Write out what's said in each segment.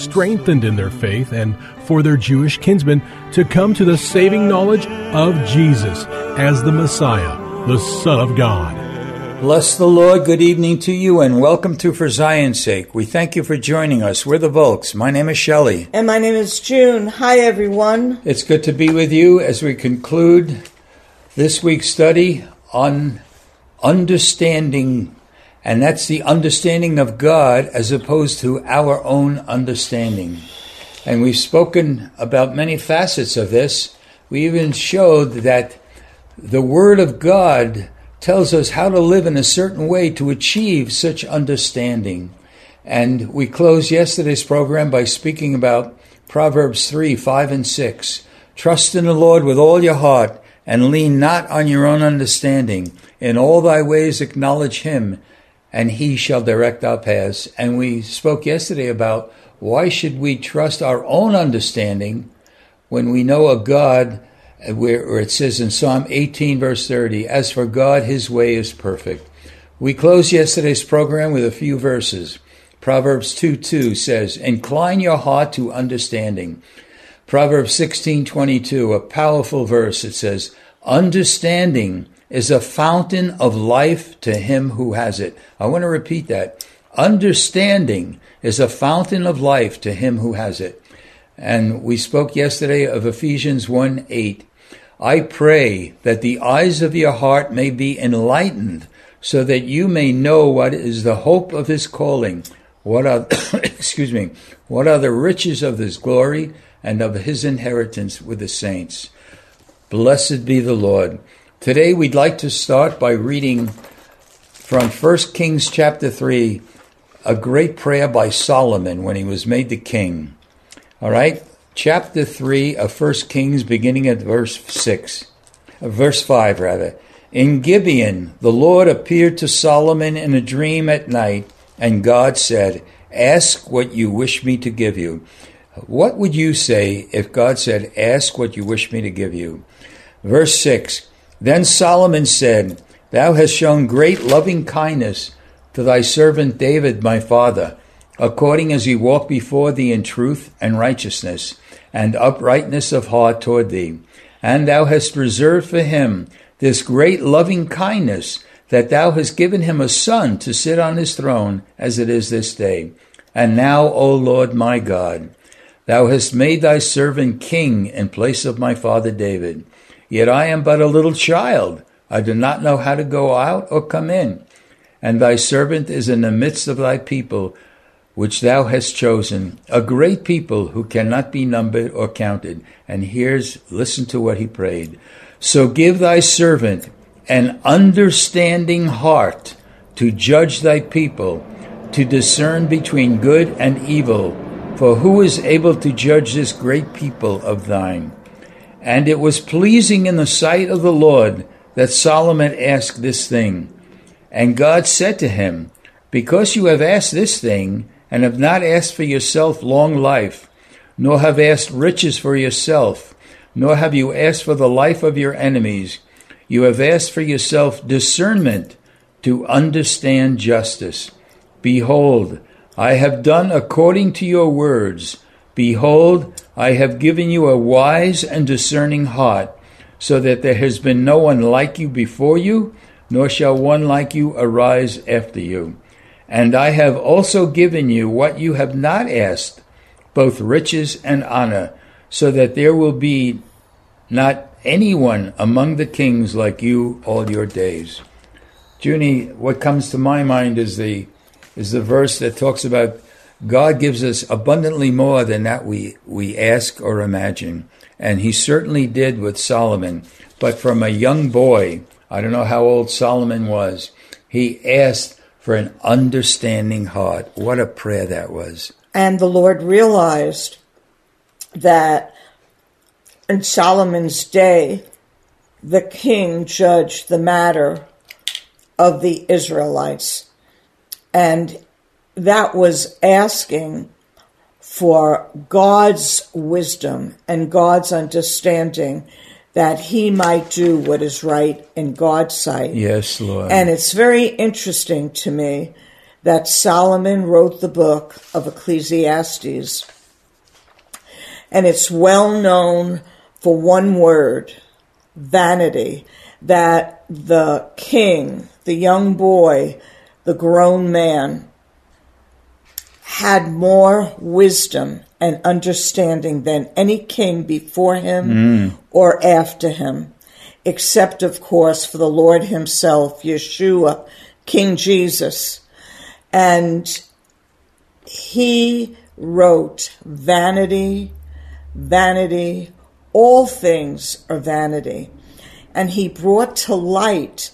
strengthened in their faith and for their Jewish kinsmen to come to the saving knowledge of Jesus as the Messiah, the Son of God. Bless the Lord. Good evening to you and welcome to For Zion's Sake. We thank you for joining us. We're the Volks. My name is Shelley. And my name is June. Hi, everyone. It's good to be with you as we conclude this week's study on understanding, and that's the understanding of God as opposed to our own understanding. And we've spoken about many facets of this. We even showed that the Word of God tells us how to live in a certain way to achieve such understanding. And we closed yesterday's program by speaking about Proverbs 3 5 and 6. Trust in the Lord with all your heart and lean not on your own understanding. In all thy ways acknowledge him, and he shall direct our paths. And we spoke yesterday about why should we trust our own understanding when we know a God where, it says in Psalm 18 verse 30, as for God, his way is perfect. We closed yesterday's program with a few verses. Proverbs 2 2 says, Incline your heart to understanding. Proverbs 16:22, a powerful verse. It says, "Understanding is a fountain of life to him who has it." I want to repeat that. Understanding is a fountain of life to him who has it. And we spoke yesterday of Ephesians 1 8. I pray that the eyes of your heart may be enlightened, so that you may know what is the hope of his calling, what are excuse me, what are the riches of his glory and of his inheritance with the saints. Blessed be the Lord. Today we'd like to start by reading from 1 Kings chapter 3, a great prayer by Solomon when he was made the king. All right? Chapter 3 of 1 Kings, beginning at verse 6, uh, verse 5, rather. In Gibeon, the Lord appeared to Solomon in a dream at night, and God said, Ask what you wish me to give you. What would you say if God said, Ask what you wish me to give you? Verse 6 Then Solomon said, Thou hast shown great loving kindness to thy servant David, my father, according as he walked before thee in truth and righteousness, and uprightness of heart toward thee. And thou hast reserved for him this great loving kindness, that thou hast given him a son to sit on his throne, as it is this day. And now, O Lord my God, Thou hast made thy servant king in place of my father David. Yet I am but a little child. I do not know how to go out or come in. And thy servant is in the midst of thy people, which thou hast chosen, a great people who cannot be numbered or counted. And here's, listen to what he prayed. So give thy servant an understanding heart to judge thy people, to discern between good and evil for who is able to judge this great people of thine? And it was pleasing in the sight of the Lord that Solomon asked this thing. And God said to him, Because you have asked this thing, and have not asked for yourself long life, nor have asked riches for yourself, nor have you asked for the life of your enemies. You have asked for yourself discernment to understand justice. Behold, I have done according to your words. Behold, I have given you a wise and discerning heart, so that there has been no one like you before you, nor shall one like you arise after you. And I have also given you what you have not asked, both riches and honor, so that there will be not anyone among the kings like you all your days. Junie, what comes to my mind is the is the verse that talks about God gives us abundantly more than that we, we ask or imagine. And he certainly did with Solomon. But from a young boy, I don't know how old Solomon was, he asked for an understanding heart. What a prayer that was. And the Lord realized that in Solomon's day, the king judged the matter of the Israelites. And that was asking for God's wisdom and God's understanding that he might do what is right in God's sight. Yes, Lord. And it's very interesting to me that Solomon wrote the book of Ecclesiastes. And it's well known for one word, vanity, that the king, the young boy, the grown man, had more wisdom and understanding than any king before him mm. or after him, except, of course, for the Lord himself, Yeshua, King Jesus. And he wrote, Vanity, vanity, all things are vanity. And he brought to light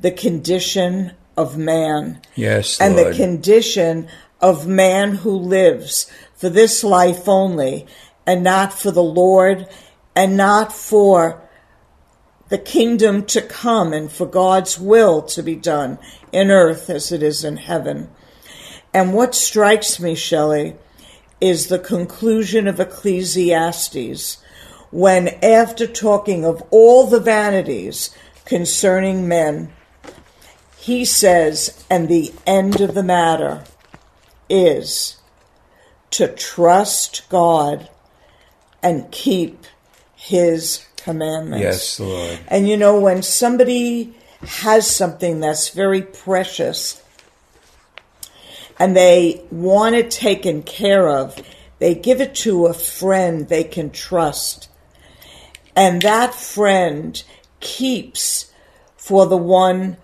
the condition of man. Yes, and Lord. the condition of man who lives for this life only, and not for the Lord, and not for the kingdom to come, and for God's will to be done in earth as it is in heaven. And what strikes me, Shelley, is the conclusion of Ecclesiastes, when after talking of all the vanities concerning men, he says, and the end of the matter is to trust God and keep his commandments. Yes, Lord. And you know, when somebody has something that's very precious and they want it taken care of, they give it to a friend they can trust. And that friend keeps for the one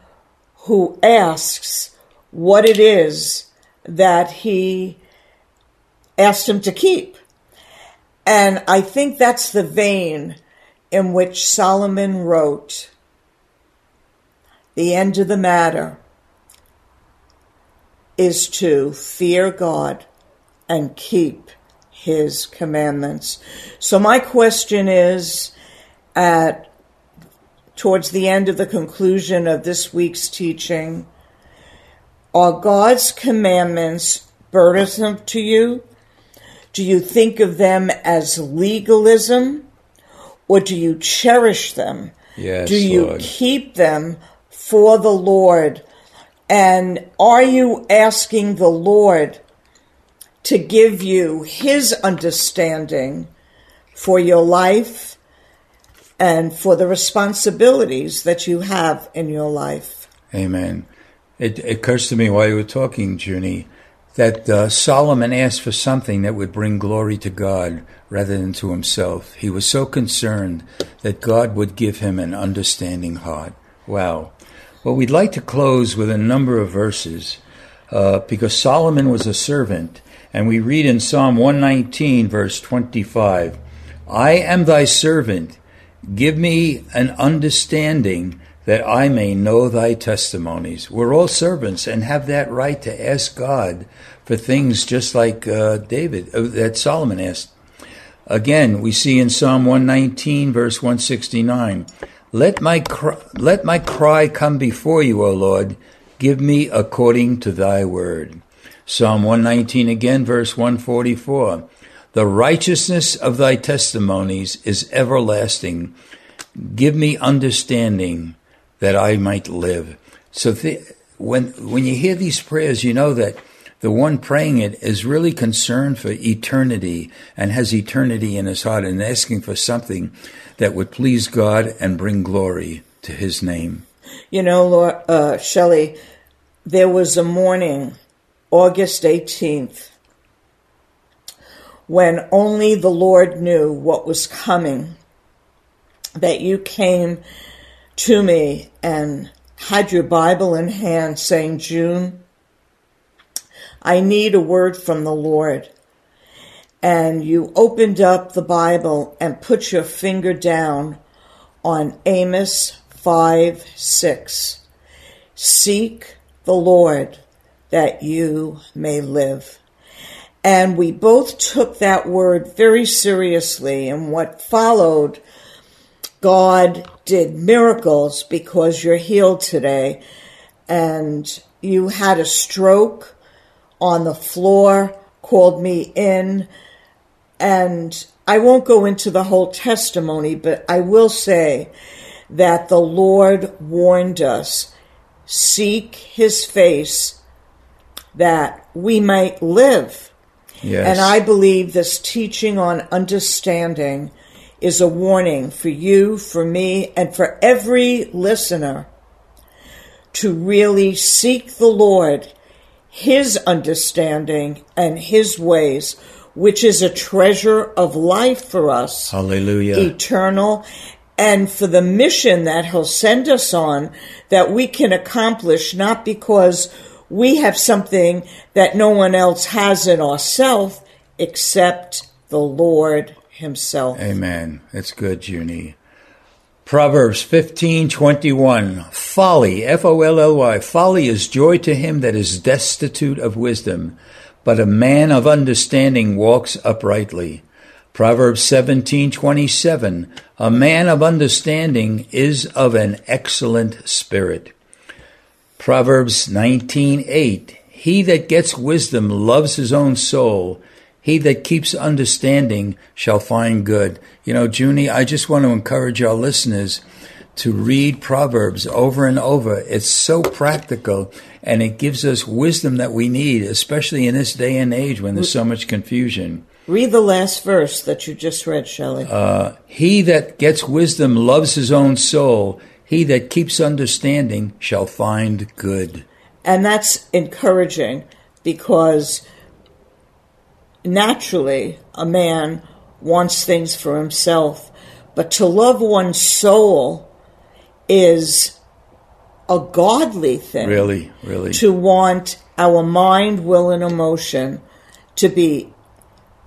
who asks what it is that he asked him to keep. And I think that's the vein in which Solomon wrote the end of the matter is to fear God and keep his commandments. So my question is at towards the end of the conclusion of this week's teaching, are God's commandments burdensome to you? Do you think of them as legalism? Or do you cherish them? Yes, do you Lord. keep them for the Lord? And are you asking the Lord to give you his understanding for your life and for the responsibilities that you have in your life. Amen. It, occurs to me while you were talking, Junie, that uh, Solomon asked for something that would bring glory to God rather than to himself. He was so concerned that God would give him an understanding heart. Wow. Well, we'd like to close with a number of verses uh, because Solomon was a servant, and we read in Psalm 119, verse 25 I am thy servant Give me an understanding that I may know thy testimonies. We're all servants and have that right to ask God for things just like uh, David, uh, that Solomon asked. Again, we see in Psalm 119, verse 169, let my, cry, let my cry come before you, O Lord. Give me according to thy word. Psalm 119 again, verse 144. The righteousness of thy testimonies is everlasting. Give me understanding that I might live. So th- when when you hear these prayers, you know that the one praying it is really concerned for eternity and has eternity in his heart and asking for something that would please God and bring glory to his name. You know, Lord, uh, Shelley, there was a morning, August 18th, when only the Lord knew what was coming, that you came to me and had your Bible in hand saying, June, I need a word from the Lord. And you opened up the Bible and put your finger down on Amos 5 6. Seek the Lord that you may live. And we both took that word very seriously. And what followed, God did miracles because you're healed today. And you had a stroke on the floor, called me in. And I won't go into the whole testimony, but I will say that the Lord warned us seek his face that we might live. Yes. And I believe this teaching on understanding is a warning for you, for me, and for every listener to really seek the Lord, His understanding and His ways, which is a treasure of life for us. Hallelujah. Eternal. And for the mission that He'll send us on that we can accomplish, not because we have something that no one else has in ourselves except the Lord Himself. Amen. That's good, Junie. Proverbs 15:21 Folly F O L L Y folly is joy to him that is destitute of wisdom but a man of understanding walks uprightly Proverbs 17:27 A man of understanding is of an excellent spirit Proverbs 19:8 He that gets wisdom loves his own soul he that keeps understanding shall find good. You know, Junie, I just want to encourage our listeners to read Proverbs over and over. It's so practical and it gives us wisdom that we need, especially in this day and age when there's so much confusion. Read the last verse that you just read, Shelley. Uh, he that gets wisdom loves his own soul. He that keeps understanding shall find good. And that's encouraging because naturally a man wants things for himself, but to love one's soul is a godly thing. Really, really. To want our mind, will, and emotion to be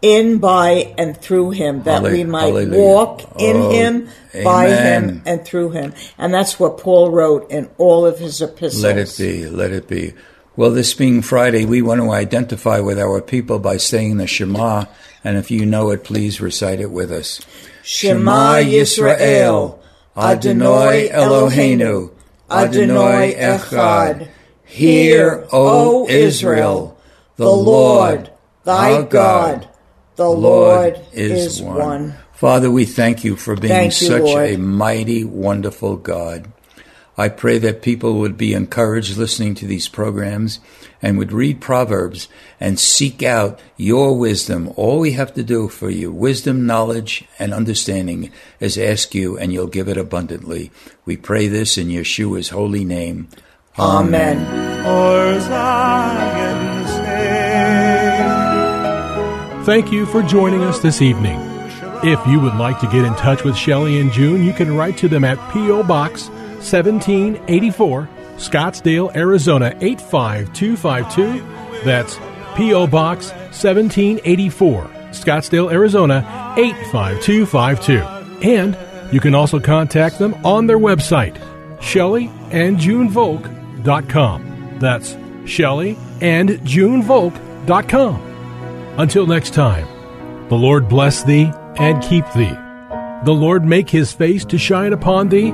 in, by, and through Him, that Halle- we might hallelujah. walk in Oh, Him, by. Him, and through Him. And that's what Paul wrote in all of his epistles. Let it be, let it be. Well, this being Friday, we want to identify with our people by saying the Shema, and if you know it, please recite it with us. Shema Yisrael, Adonai Eloheinu, Adonai Echad. Hear, O Israel, the Lord, thy God, the Lord is one. Father, we thank you for being you, such Lord. a mighty, wonderful God. I pray that people would be encouraged listening to these programs and would read Proverbs and seek out your wisdom. All we have to do for you, wisdom, knowledge, and understanding, is ask you and you'll give it abundantly. We pray this in Yeshua's holy name. Amen. For Zion's. Thank you for joining us this evening. If you would like to get in touch with Shelley and June, you can write to them at P.O. Box 1784, Scottsdale, Arizona 85252. That's P.O. Box 1784, Scottsdale, Arizona 85252. And you can also contact them on their website, shelleyandjunevolk.com. That's shelleyandjunevolk.com. Until next time, the Lord bless thee and keep thee. The Lord make his face to shine upon thee